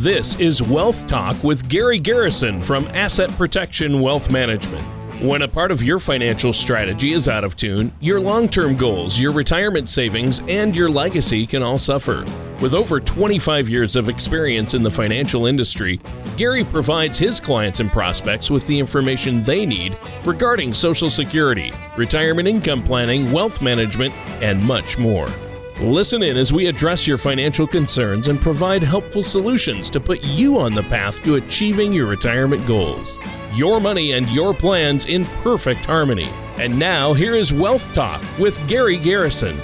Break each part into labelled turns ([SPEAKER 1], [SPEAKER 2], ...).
[SPEAKER 1] This is Wealth Talk with Gary Garrison from Asset Protection Wealth Management. When a part of your financial strategy is out of tune, your long term goals, your retirement savings, and your legacy can all suffer. With over 25 years of experience in the financial industry, Gary provides his clients and prospects with the information they need regarding Social Security, retirement income planning, wealth management, and much more. Listen in as we address your financial concerns and provide helpful solutions to put you on the path to achieving your retirement goals. Your money and your plans in perfect harmony. And now, here is Wealth Talk with Gary Garrison.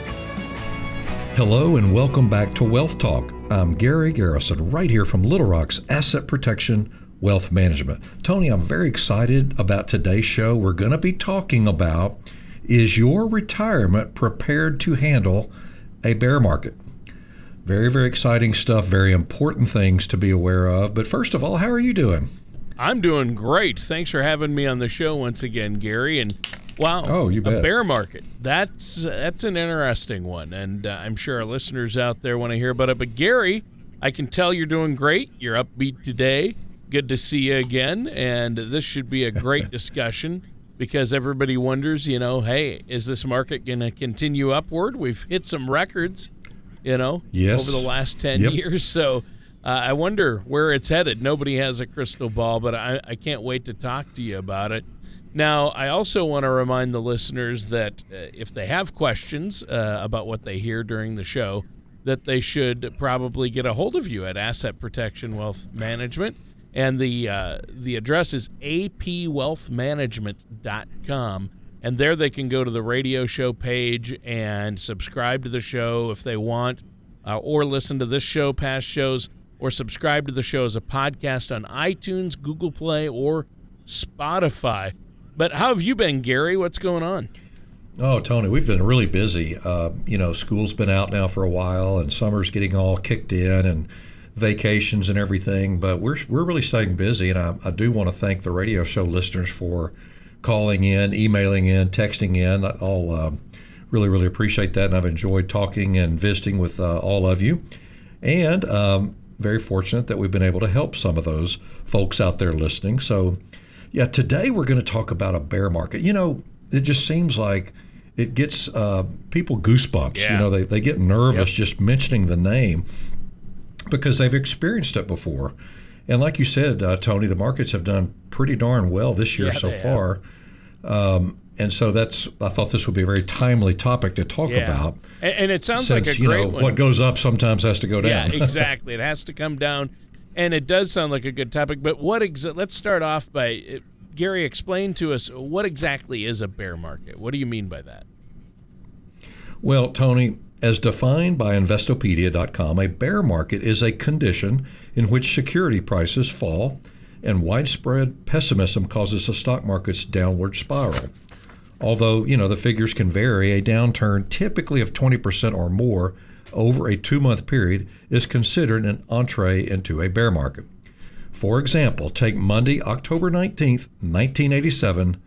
[SPEAKER 2] Hello, and welcome back to Wealth Talk. I'm Gary Garrison, right here from Little Rock's Asset Protection Wealth Management. Tony, I'm very excited about today's show. We're going to be talking about is your retirement prepared to handle a bear market. Very, very exciting stuff, very important things to be aware of. But first of all, how are you doing?
[SPEAKER 1] I'm doing great. Thanks for having me on the show once again, Gary. And wow,
[SPEAKER 2] oh, you bet.
[SPEAKER 1] a bear market. That's that's an interesting one, and uh, I'm sure our listeners out there want to hear about it. But Gary, I can tell you're doing great. You're upbeat today. Good to see you again, and this should be a great discussion because everybody wonders, you know, hey, is this market going to continue upward? We've hit some records, you know,
[SPEAKER 2] yes.
[SPEAKER 1] over the last 10
[SPEAKER 2] yep.
[SPEAKER 1] years. So uh, I wonder where it's headed. Nobody has a crystal ball, but I, I can't wait to talk to you about it. Now, I also want to remind the listeners that uh, if they have questions uh, about what they hear during the show, that they should probably get a hold of you at Asset Protection Wealth Management and the uh, the address is apwealthmanagement.com and there they can go to the radio show page and subscribe to the show if they want uh, or listen to this show past shows or subscribe to the show as a podcast on itunes google play or spotify. But how have you been gary? What's going on?
[SPEAKER 2] Oh, Tony, we've been really busy. Uh, you know, school's been out now for a while, and summer's getting all kicked in, and vacations and everything, but we're, we're really staying busy. And I, I do want to thank the radio show listeners for calling in, emailing in, texting in. I'll uh, really, really appreciate that. And I've enjoyed talking and visiting with uh, all of you. And um, very fortunate that we've been able to help some of those folks out there listening. So, yeah, today we're going to talk about a bear market. You know, it just seems like it gets uh, people goosebumps.
[SPEAKER 1] Yeah.
[SPEAKER 2] You know, they, they get nervous
[SPEAKER 1] yep.
[SPEAKER 2] just mentioning the name because they've experienced it before. And like you said, uh, Tony, the markets have done pretty darn well this year
[SPEAKER 1] yeah,
[SPEAKER 2] so far. Um, and so that's I thought this would be a very timely topic to talk
[SPEAKER 1] yeah.
[SPEAKER 2] about.
[SPEAKER 1] And, and, it sounds
[SPEAKER 2] since,
[SPEAKER 1] like a
[SPEAKER 2] you know,
[SPEAKER 1] one.
[SPEAKER 2] What goes up sometimes has to go down.
[SPEAKER 1] Yeah, exactly. it has to come down, and it does sound like a good topic. But what? Exa- let's start off by uh, Gary. Explain to us what exactly is a bear market. What do you mean by that?
[SPEAKER 2] Well, Tony, as defined by Investopedia.com, a bear market is a condition in which security prices fall and widespread pessimism causes the stock market's downward spiral. Although, you know, the figures can vary, a downturn typically of 20% or more over a two month period is considered an entree into a bear market. For example, take Monday, October 19th, 1987,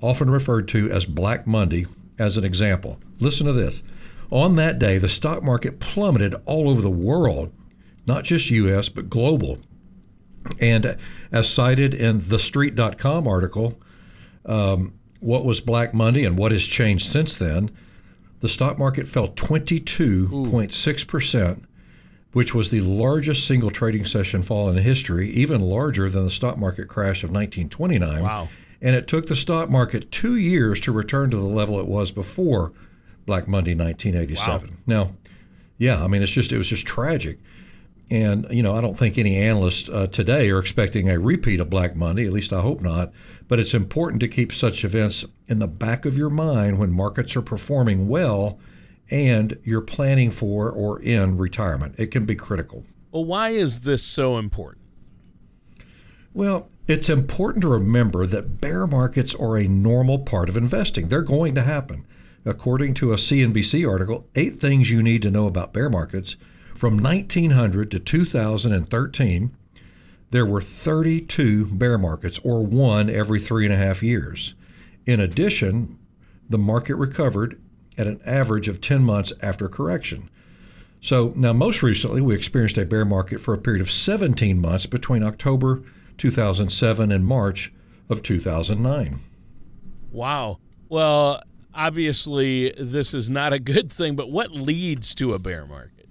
[SPEAKER 2] often referred to as Black Monday, as an example. Listen to this. On that day, the stock market plummeted all over the world, not just US, but global. And as cited in the Street.com article, um, what was Black Monday and what has changed since then? The stock market fell 22.6%, which was the largest single trading session fall in history, even larger than the stock market crash of 1929.
[SPEAKER 1] Wow.
[SPEAKER 2] And it took the stock market two years to return to the level it was before Black Monday 1987.
[SPEAKER 1] Wow.
[SPEAKER 2] Now, yeah, I mean, it's just, it was just tragic. And, you know, I don't think any analysts uh, today are expecting a repeat of Black Monday, at least I hope not. But it's important to keep such events in the back of your mind when markets are performing well and you're planning for or in retirement. It can be critical.
[SPEAKER 1] Well, why is this so important?
[SPEAKER 2] Well, it's important to remember that bear markets are a normal part of investing. They're going to happen. According to a CNBC article, eight things you need to know about bear markets. From 1900 to 2013, there were 32 bear markets, or one every three and a half years. In addition, the market recovered at an average of 10 months after correction. So now, most recently, we experienced a bear market for a period of 17 months between October 2007 and March of 2009.
[SPEAKER 1] Wow. Well, obviously, this is not a good thing, but what leads to a bear market?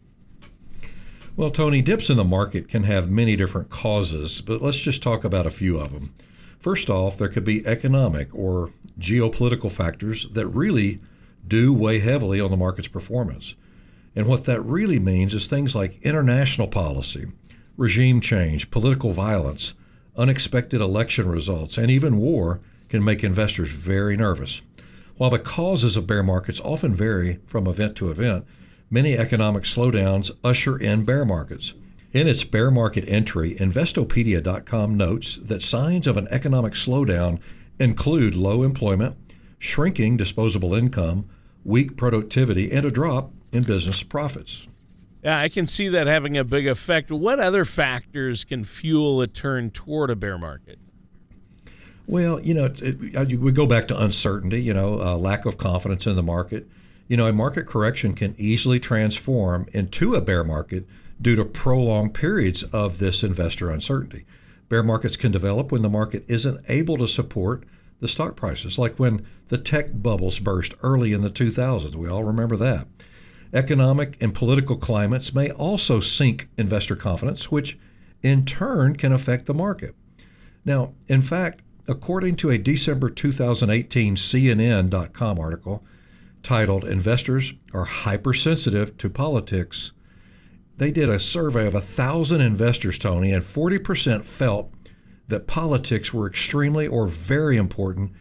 [SPEAKER 2] Well, Tony, dips in the market can have many different causes, but let's just talk about a few of them. First off, there could be economic or geopolitical factors that really do weigh heavily on the market's performance. And what that really means is things like international policy, regime change, political violence, unexpected election results, and even war can make investors very nervous. While the causes of bear markets often vary from event to event, many economic slowdowns usher in bear markets. In its bear market entry, Investopedia.com notes that signs of an economic slowdown include low employment, shrinking disposable income, weak productivity, and a drop in business profits.
[SPEAKER 1] Yeah, I can see that having a big effect. What other factors can fuel a turn toward a bear market?
[SPEAKER 2] Well, you know, it, it, we go back to uncertainty, you know, uh, lack of confidence in the market. You know, a market correction can easily transform into a bear market due to prolonged periods of this investor uncertainty. Bear markets can develop when the market isn't able to support the stock prices, like when the tech bubbles burst early in the 2000s. We all remember that. Economic and political climates may also sink investor confidence, which in turn can affect the market. Now, in fact, according to a December 2018 CNN.com article titled Investors Are Hypersensitive to Politics, they did a survey of 1,000 investors, Tony, and 40% felt that politics were extremely or very important,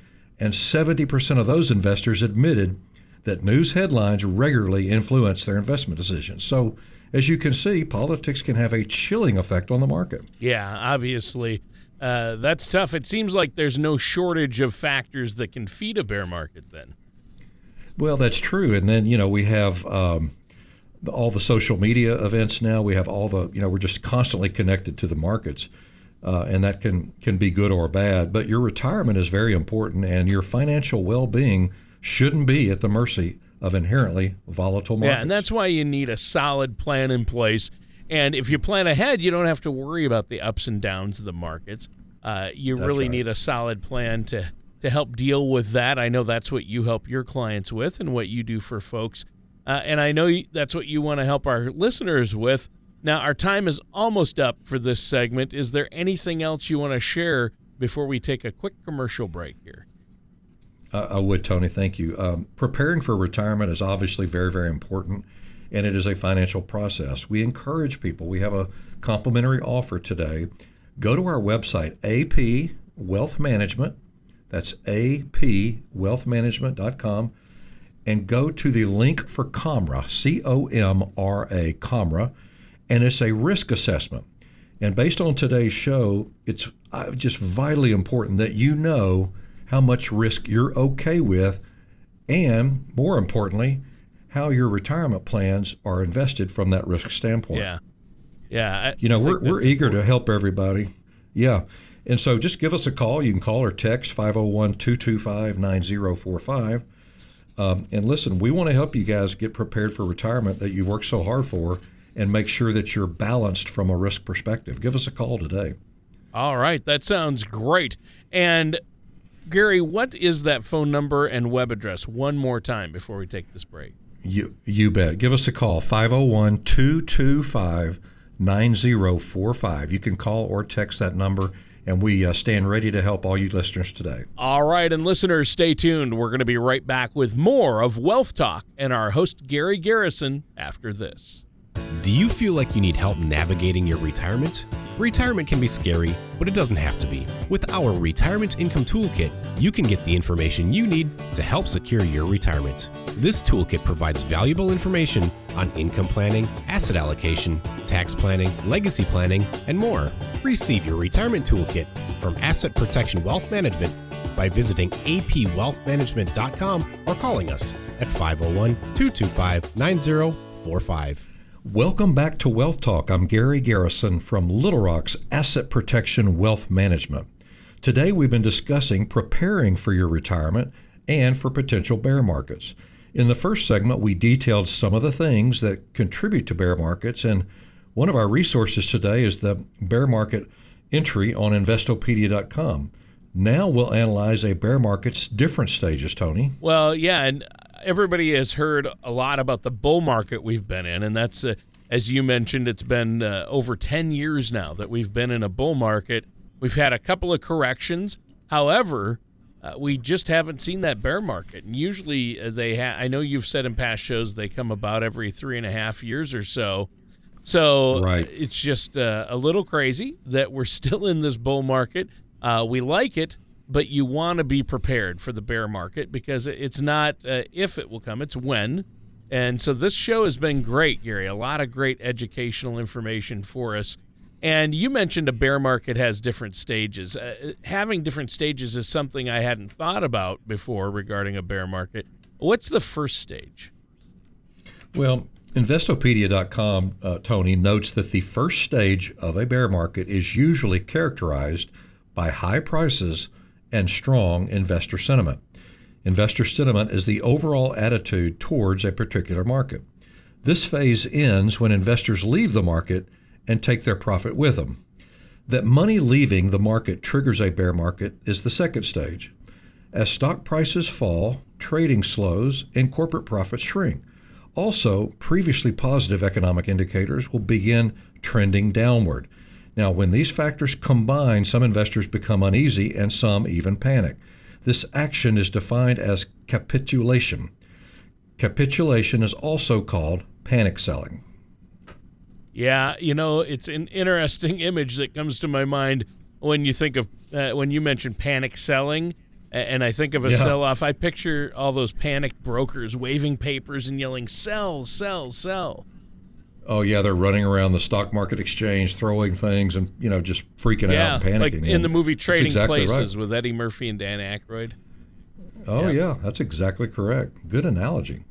[SPEAKER 2] and 70% of those investors admitted that news headlines regularly influence their investment decisions. So, as you can see, politics can have a chilling effect on the market.
[SPEAKER 1] Yeah, obviously. Uh, that's tough. It seems like there's no shortage of factors that can feed a bear market then.
[SPEAKER 2] Well, that's true. And then, you know, we have um, all the social media events now. We have all the, you know, we're just constantly connected to the markets. Uh, and that can, can be good or bad. But your retirement is very important, and your financial well being shouldn't be at the mercy of inherently volatile markets.
[SPEAKER 1] Yeah, and that's why you need a solid plan in place. And if you plan ahead, you don't have to worry about the ups and downs of the markets. Uh, you
[SPEAKER 2] That's
[SPEAKER 1] really
[SPEAKER 2] right.
[SPEAKER 1] need a solid plan to to help deal with that. I know that's what you help your clients with, and what you do for folks. Uh, and I know that's what you want to help our listeners with. Now, our time is almost up for this segment. Is there anything else you want to share before we take a quick commercial break here?
[SPEAKER 2] Uh, I would, Tony. Thank you. Um, preparing for retirement is obviously very, very important, and it is a financial process. We encourage people. We have a complimentary offer today. Go to our website, AP Wealth Management. That's apwealthmanagement.com, and go to the link for COMRA, C O M R A, COMRA, and it's a risk assessment. And based on today's show, it's uh, just vitally important that you know how much risk you're okay with, and more importantly, how your retirement plans are invested from that risk standpoint.
[SPEAKER 1] Yeah, yeah. I
[SPEAKER 2] You know,
[SPEAKER 1] think
[SPEAKER 2] we're, we're eager to help everybody. Yeah. And so just give us a call. You can call or text 501 225 9045. Um, And listen, we want to help you guys get prepared for retirement that you worked so hard for and make sure that you're balanced from a risk perspective. Give us a call today.
[SPEAKER 1] All right, that sounds great. And Gary, what is that phone number and web address one more time before we take this break?
[SPEAKER 2] You, you bet. Give us a call 501 225 9045. You can call or text that number, and we uh, stand ready to help all you listeners today.
[SPEAKER 1] All right, and listeners, stay tuned. We're going to be right back with more of Wealth Talk and our host, Gary Garrison, after this.
[SPEAKER 3] Do you feel like you need help navigating your retirement? Retirement can be scary, but it doesn't have to be. With our Retirement Income Toolkit, you can get the information you need to help secure your retirement. This toolkit provides valuable information on income planning, asset allocation, tax planning, legacy planning, and more. Receive your retirement toolkit from Asset Protection Wealth Management by visiting apwealthmanagement.com or calling us at 501 225 9045.
[SPEAKER 2] Welcome back to Wealth Talk. I'm Gary Garrison from Little Rock's Asset Protection Wealth Management. Today we've been discussing preparing for your retirement and for potential bear markets. In the first segment, we detailed some of the things that contribute to bear markets, and one of our resources today is the bear market entry on Investopedia.com. Now we'll analyze a bear market's different stages, Tony.
[SPEAKER 1] Well, yeah, and everybody has heard a lot about the bull market we've been in, and that's, uh, as you mentioned, it's been uh, over 10 years now that we've been in a bull market. We've had a couple of corrections. However, uh, we just haven't seen that bear market. And usually uh, they ha- I know you've said in past shows they come about every three and a half years or so. So
[SPEAKER 2] right.
[SPEAKER 1] it's just uh, a little crazy that we're still in this bull market. Uh, we like it, but you want to be prepared for the bear market because it's not uh, if it will come, it's when. And so this show has been great, Gary. A lot of great educational information for us. And you mentioned a bear market has different stages. Uh, having different stages is something I hadn't thought about before regarding a bear market. What's the first stage?
[SPEAKER 2] Well, Investopedia.com, uh, Tony, notes that the first stage of a bear market is usually characterized by high prices and strong investor sentiment. Investor sentiment is the overall attitude towards a particular market. This phase ends when investors leave the market and take their profit with them. That money leaving the market triggers a bear market is the second stage. As stock prices fall, trading slows, and corporate profits shrink. Also, previously positive economic indicators will begin trending downward. Now, when these factors combine, some investors become uneasy and some even panic. This action is defined as capitulation. Capitulation is also called panic selling.
[SPEAKER 1] Yeah, you know, it's an interesting image that comes to my mind when you think of uh, when you mention panic selling, and I think of a yeah. sell-off. I picture all those panicked brokers waving papers and yelling "sell, sell, sell."
[SPEAKER 2] Oh yeah, they're running around the stock market exchange, throwing things, and you know, just freaking
[SPEAKER 1] yeah,
[SPEAKER 2] out and panicking.
[SPEAKER 1] Like in
[SPEAKER 2] and
[SPEAKER 1] the movie Trading
[SPEAKER 2] exactly
[SPEAKER 1] Places
[SPEAKER 2] right.
[SPEAKER 1] with Eddie Murphy and Dan Aykroyd.
[SPEAKER 2] Oh yeah. yeah, that's exactly correct. Good analogy.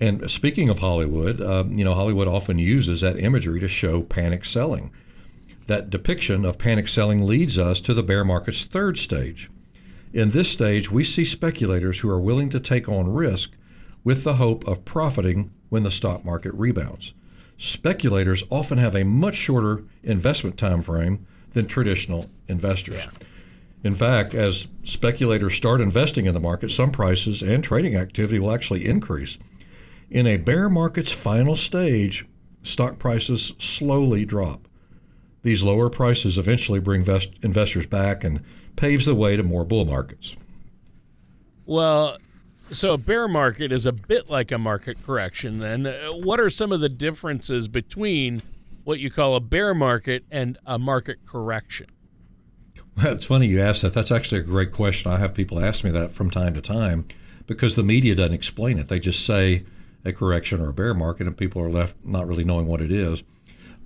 [SPEAKER 2] And speaking of Hollywood, uh, you know, Hollywood often uses that imagery to show panic selling. That depiction of panic selling leads us to the bear market's third stage. In this stage, we see speculators who are willing to take on risk with the hope of profiting when the stock market rebounds. Speculators often have a much shorter investment time frame than traditional investors. Yeah. In fact, as speculators start investing in the market, some prices and trading activity will actually increase. In a bear market's final stage, stock prices slowly drop. These lower prices eventually bring vest- investors back and paves the way to more bull markets.
[SPEAKER 1] Well, so a bear market is a bit like a market correction then. Uh, what are some of the differences between what you call a bear market and a market correction?
[SPEAKER 2] Well, it's funny you ask that. That's actually a great question. I have people ask me that from time to time because the media doesn't explain it. They just say a correction or a bear market, and people are left not really knowing what it is.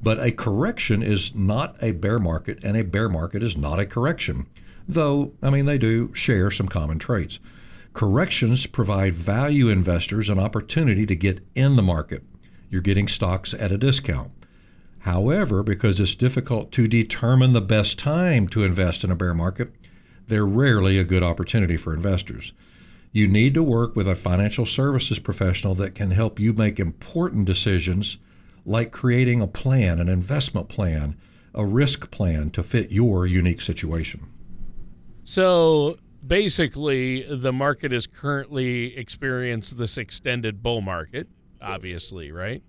[SPEAKER 2] But a correction is not a bear market, and a bear market is not a correction, though, I mean, they do share some common traits. Corrections provide value investors an opportunity to get in the market. You're getting stocks at a discount. However, because it's difficult to determine the best time to invest in a bear market, they're rarely a good opportunity for investors. You need to work with a financial services professional that can help you make important decisions like creating a plan, an investment plan, a risk plan to fit your unique situation.
[SPEAKER 1] So basically, the market has currently experienced this extended bull market, obviously, right?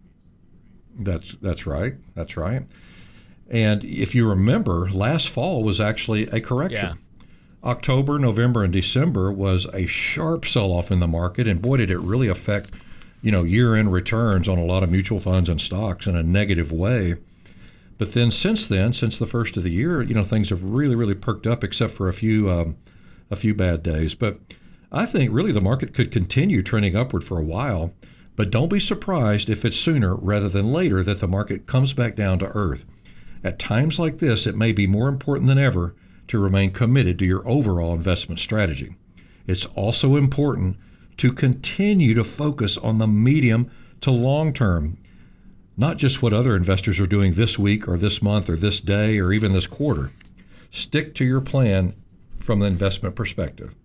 [SPEAKER 2] That's that's right. That's right. And if you remember, last fall was actually a correction.
[SPEAKER 1] Yeah.
[SPEAKER 2] October, November, and December was a sharp sell-off in the market, and boy, did it really affect, you know, year-end returns on a lot of mutual funds and stocks in a negative way. But then, since then, since the first of the year, you know, things have really, really perked up, except for a few, um, a few bad days. But I think really the market could continue trending upward for a while. But don't be surprised if it's sooner rather than later that the market comes back down to earth. At times like this, it may be more important than ever to remain committed to your overall investment strategy. It's also important to continue to focus on the medium to long term, not just what other investors are doing this week or this month or this day or even this quarter. Stick to your plan from the investment perspective.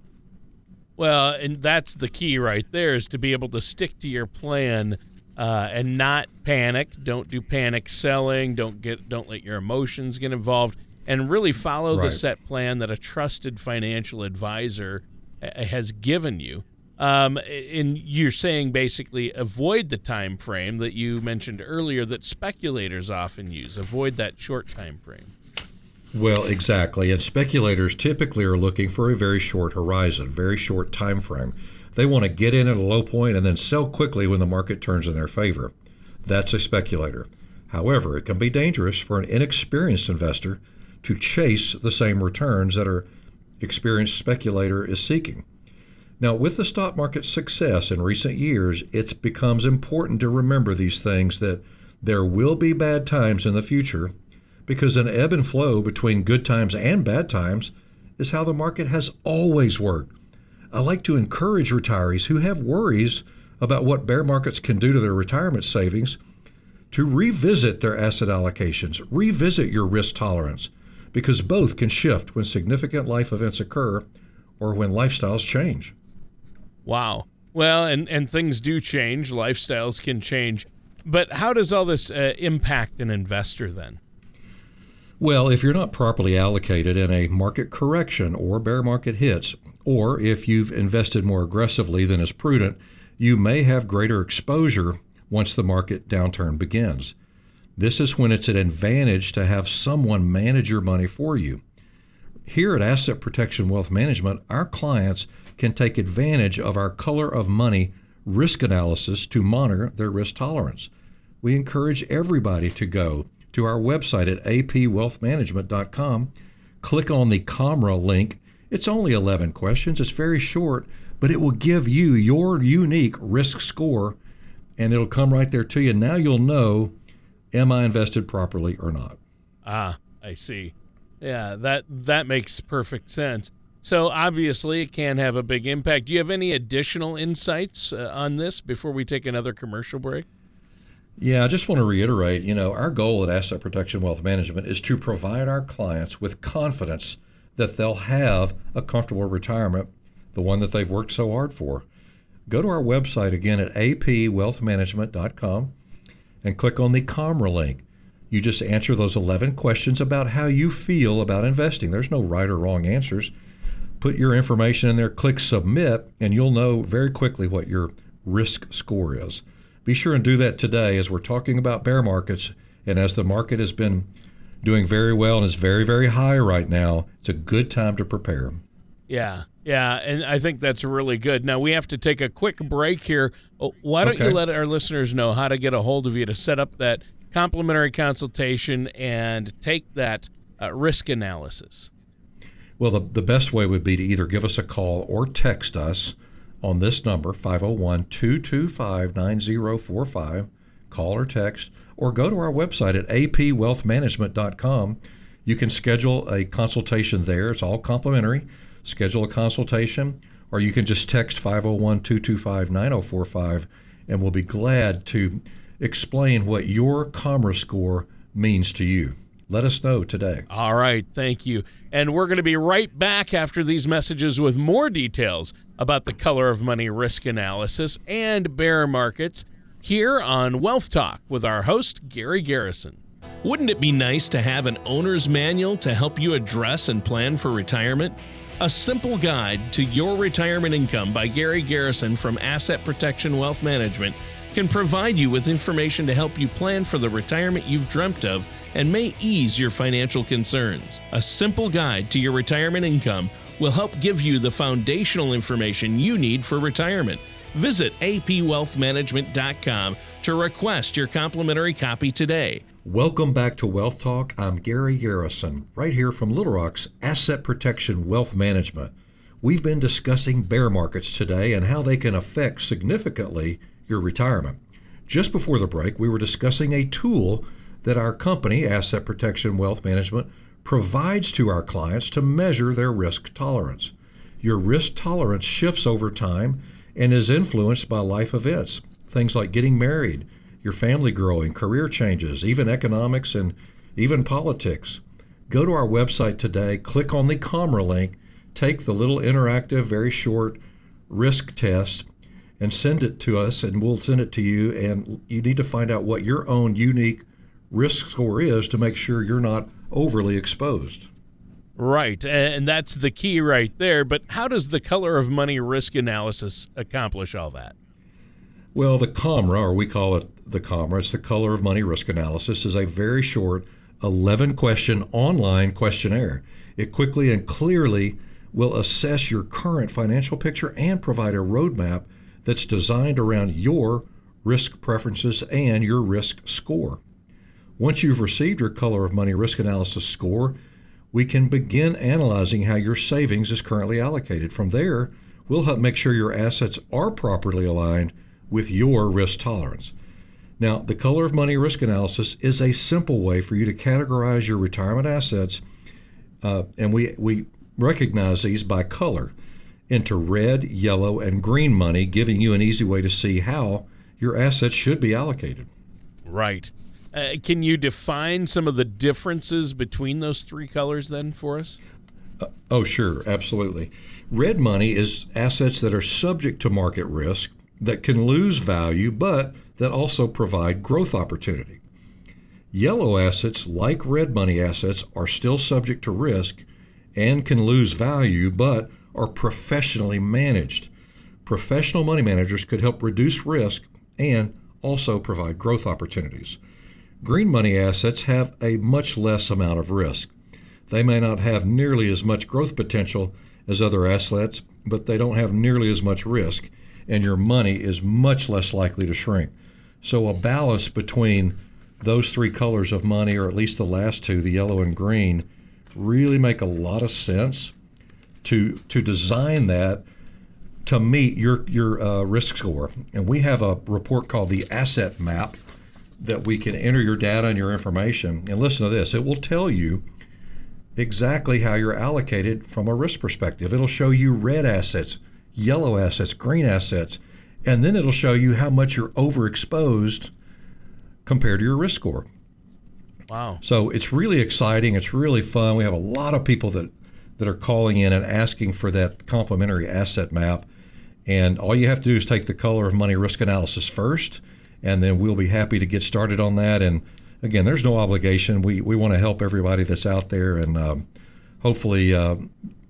[SPEAKER 1] Well, and that's the key right there is to be able to stick to your plan uh, and not panic. Don't do panic selling. Don't get don't let your emotions get involved, and really follow
[SPEAKER 2] Right.
[SPEAKER 1] the set plan that a trusted financial advisor uh, has given you. Um, and you're saying basically avoid the time frame that you mentioned earlier that speculators often use. Avoid that short time frame.
[SPEAKER 2] Well, exactly. And speculators typically are looking for a very short horizon, very short time frame. They want to get in at a low point and then sell quickly when the market turns in their favor. That's a speculator. However, it can be dangerous for an inexperienced investor to chase the same returns that an experienced speculator is seeking. Now, with the stock market's success in recent years, it becomes important to remember these things that there will be bad times in the future because an ebb and flow between good times and bad times is how the market has always worked. I like to encourage retirees who have worries about what bear markets can do to their retirement savings to revisit their asset allocations, revisit your risk tolerance, because both can shift when significant life events occur or when lifestyles change.
[SPEAKER 1] Wow. Well, and, and things do change, lifestyles can change. But how does all this uh, impact an investor then?
[SPEAKER 2] Well, if you're not properly allocated in a market correction or bear market hits, or if you've invested more aggressively than is prudent, you may have greater exposure once the market downturn begins. This is when it's an advantage to have someone manage your money for you. Here at Asset Protection Wealth Management, our clients can take advantage of our color of money risk analysis to monitor their risk tolerance. We encourage everybody to go to our website at apwealthmanagement.com, click on the COMRA link. It's only 11 questions, it's very short, but it will give you your unique risk score and it'll come right there to you. Now you'll know am I invested properly or not?
[SPEAKER 1] Ah, I see. Yeah, that that makes perfect sense. So obviously, it can have a big impact. Do you have any additional insights uh, on this before we take another commercial break?
[SPEAKER 2] Yeah, I just want to reiterate, you know, our goal at Asset Protection Wealth Management is to provide our clients with confidence that they'll have a comfortable retirement, the one that they've worked so hard for. Go to our website again at apwealthmanagement.com and click on the COMRA link. You just answer those 11 questions about how you feel about investing. There's no right or wrong answers. Put your information in there, click submit, and you'll know very quickly what your risk score is. Be sure and do that today as we're talking about bear markets and as the market has been doing very well and is very, very high right now. It's a good time to prepare.
[SPEAKER 1] Yeah, yeah, and I think that's really good. Now we have to take a quick break here. Oh, Why don't you let our listeners know how to get a hold of you to set up that complimentary consultation and take that uh, risk analysis?
[SPEAKER 2] Well, the, the best way would be to either give us a call or text us on this number, 501 225 9045. Call or text, or go to our website at apwealthmanagement.com. You can schedule a consultation there. It's all complimentary. Schedule a consultation, or you can just text 501 225 9045, and we'll be glad to explain what your COMRA score means to you. Let us know today.
[SPEAKER 1] All right, thank you. And we're going to be right back after these messages with more details about the color of money risk analysis and bear markets here on Wealth Talk with our host, Gary Garrison. Wouldn't it be nice to have an owner's manual to help you address and plan for retirement? A simple guide to your retirement income by Gary Garrison from Asset Protection Wealth Management can provide you with information to help you plan for the retirement you've dreamt of and may ease your financial concerns. A simple guide to your retirement income will help give you the foundational information you need for retirement. Visit apwealthmanagement.com to request your complimentary copy today.
[SPEAKER 2] Welcome back to Wealth Talk. I'm Gary Garrison, right here from Little Rock's Asset Protection Wealth Management. We've been discussing bear markets today and how they can affect significantly your retirement. Just before the break, we were discussing a tool that our company, Asset Protection Wealth Management, provides to our clients to measure their risk tolerance. Your risk tolerance shifts over time and is influenced by life events, things like getting married, your family growing, career changes, even economics and even politics. Go to our website today, click on the COMRA link, take the little interactive, very short risk test and send it to us, and we'll send it to you. And you need to find out what your own unique risk score is to make sure you're not overly exposed.
[SPEAKER 1] Right, and that's the key right there. But how does the color of money risk analysis accomplish all that?
[SPEAKER 2] Well, the COMRA, or we call it the COMRA, it's the color of money risk analysis, is a very short 11 question online questionnaire. It quickly and clearly will assess your current financial picture and provide a roadmap that's designed around your risk preferences and your risk score. Once you've received your color of money risk analysis score, we can begin analyzing how your savings is currently allocated. From there, we'll help make sure your assets are properly aligned with your risk tolerance. Now, the color of money risk analysis is a simple way for you to categorize your retirement assets, uh, and we, we recognize these by color into red, yellow, and green money, giving you an easy way to see how your assets should be allocated.
[SPEAKER 1] Right. Uh, can you define some of the differences between those three colors then for us?
[SPEAKER 2] Uh, oh, sure, absolutely. Red money is assets that are subject to market risk that can lose value, but that also provide growth opportunity. Yellow assets, like red money assets, are still subject to risk and can lose value, but are professionally managed. Professional money managers could help reduce risk and also provide growth opportunities. Green money assets have a much less amount of risk. They may not have nearly as much growth potential as other assets, but they don't have nearly as much risk, and your money is much less likely to shrink. So, a balance between those three colors of money, or at least the last two, the yellow and green, really make a lot of sense to to design that to meet your your uh, risk score. And we have a report called the Asset Map that we can enter your data and your information. And listen to this it will tell you exactly how you're allocated from a risk perspective. It'll show you red assets, yellow assets, green assets, and then it'll show you how much you're overexposed compared to your risk score.
[SPEAKER 1] Wow.
[SPEAKER 2] So it's really exciting. It's really fun. We have a lot of people that, that are calling in and asking for that complimentary asset map. And all you have to do is take the color of money risk analysis first and then we'll be happy to get started on that. And again, there's no obligation. We we want to help everybody that's out there and um, hopefully. Uh,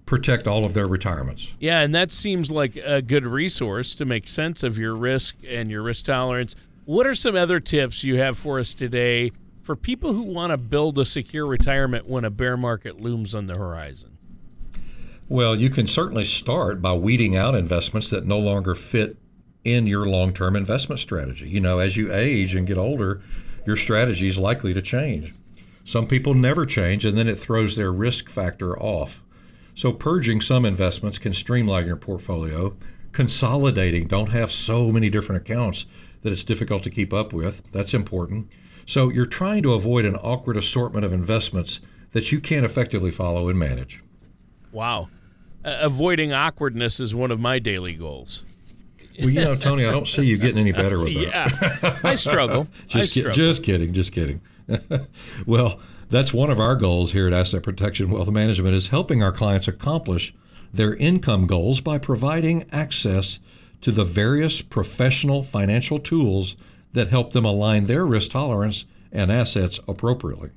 [SPEAKER 2] protect all of their retirements.
[SPEAKER 1] Yeah, and that seems like a good resource to make sense of your risk and your risk tolerance. What are some other tips you have for us today for people who want to build a secure retirement when a bear market looms on the horizon?
[SPEAKER 2] Well, you can certainly start by weeding out investments that no longer fit in your long term investment strategy. You know, as you age and get older, your strategy is likely to change. Some people never change, and then it throws their risk factor off. So, purging some investments can streamline your portfolio. Consolidating, don't have so many different accounts that it's difficult to keep up with. That's important. So, you're trying to avoid an awkward assortment of investments that you can't effectively follow and manage.
[SPEAKER 1] Wow. Uh, avoiding awkwardness is one of my daily goals.
[SPEAKER 2] Well, you know, Tony, I don't see you getting any better with
[SPEAKER 1] that. yeah, I struggle.
[SPEAKER 2] just, I
[SPEAKER 1] struggle.
[SPEAKER 2] just kidding, just kidding. well, that's one of our goals here at Asset Protection Wealth Management is helping our clients accomplish their income goals by providing access to the various professional financial tools that help them align their risk tolerance and assets appropriately.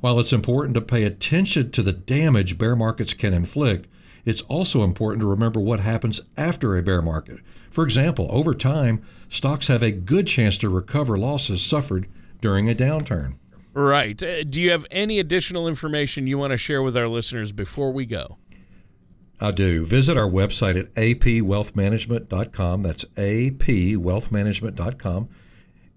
[SPEAKER 2] While it's important to pay attention to the damage bear markets can inflict, it's also important to remember what happens after a bear market. For example, over time, stocks have a good chance to recover losses suffered during a downturn.
[SPEAKER 1] Right. Uh, do you have any additional information you want to share with our listeners before we go?
[SPEAKER 2] I do. Visit our website at apwealthmanagement.com. That's apwealthmanagement.com.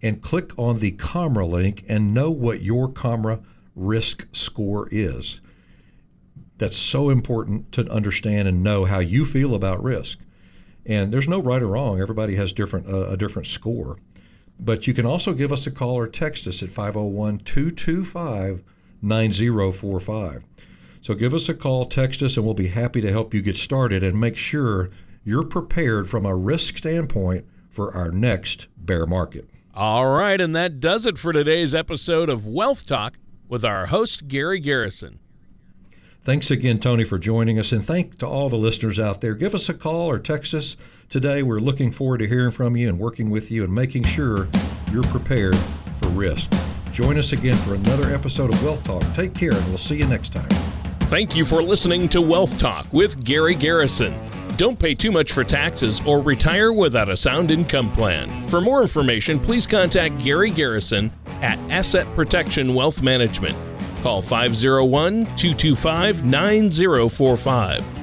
[SPEAKER 2] And click on the COMRA link and know what your COMRA risk score is that's so important to understand and know how you feel about risk. And there's no right or wrong. Everybody has different uh, a different score. But you can also give us a call or text us at 501 225 9045. So give us a call, text us, and we'll be happy to help you get started and make sure you're prepared from a risk standpoint for our next bear market.
[SPEAKER 1] All right, and that does it for today's episode of Wealth Talk with our host, Gary Garrison.
[SPEAKER 2] Thanks again, Tony, for joining us, and thank to all the listeners out there. Give us a call or text us today. We're looking forward to hearing from you and working with you and making sure you're prepared for risk. Join us again for another episode of Wealth Talk. Take care, and we'll see you next time.
[SPEAKER 1] Thank you for listening to Wealth Talk with Gary Garrison. Don't pay too much for taxes or retire without a sound income plan. For more information, please contact Gary Garrison at Asset Protection Wealth Management. Call 501 225 9045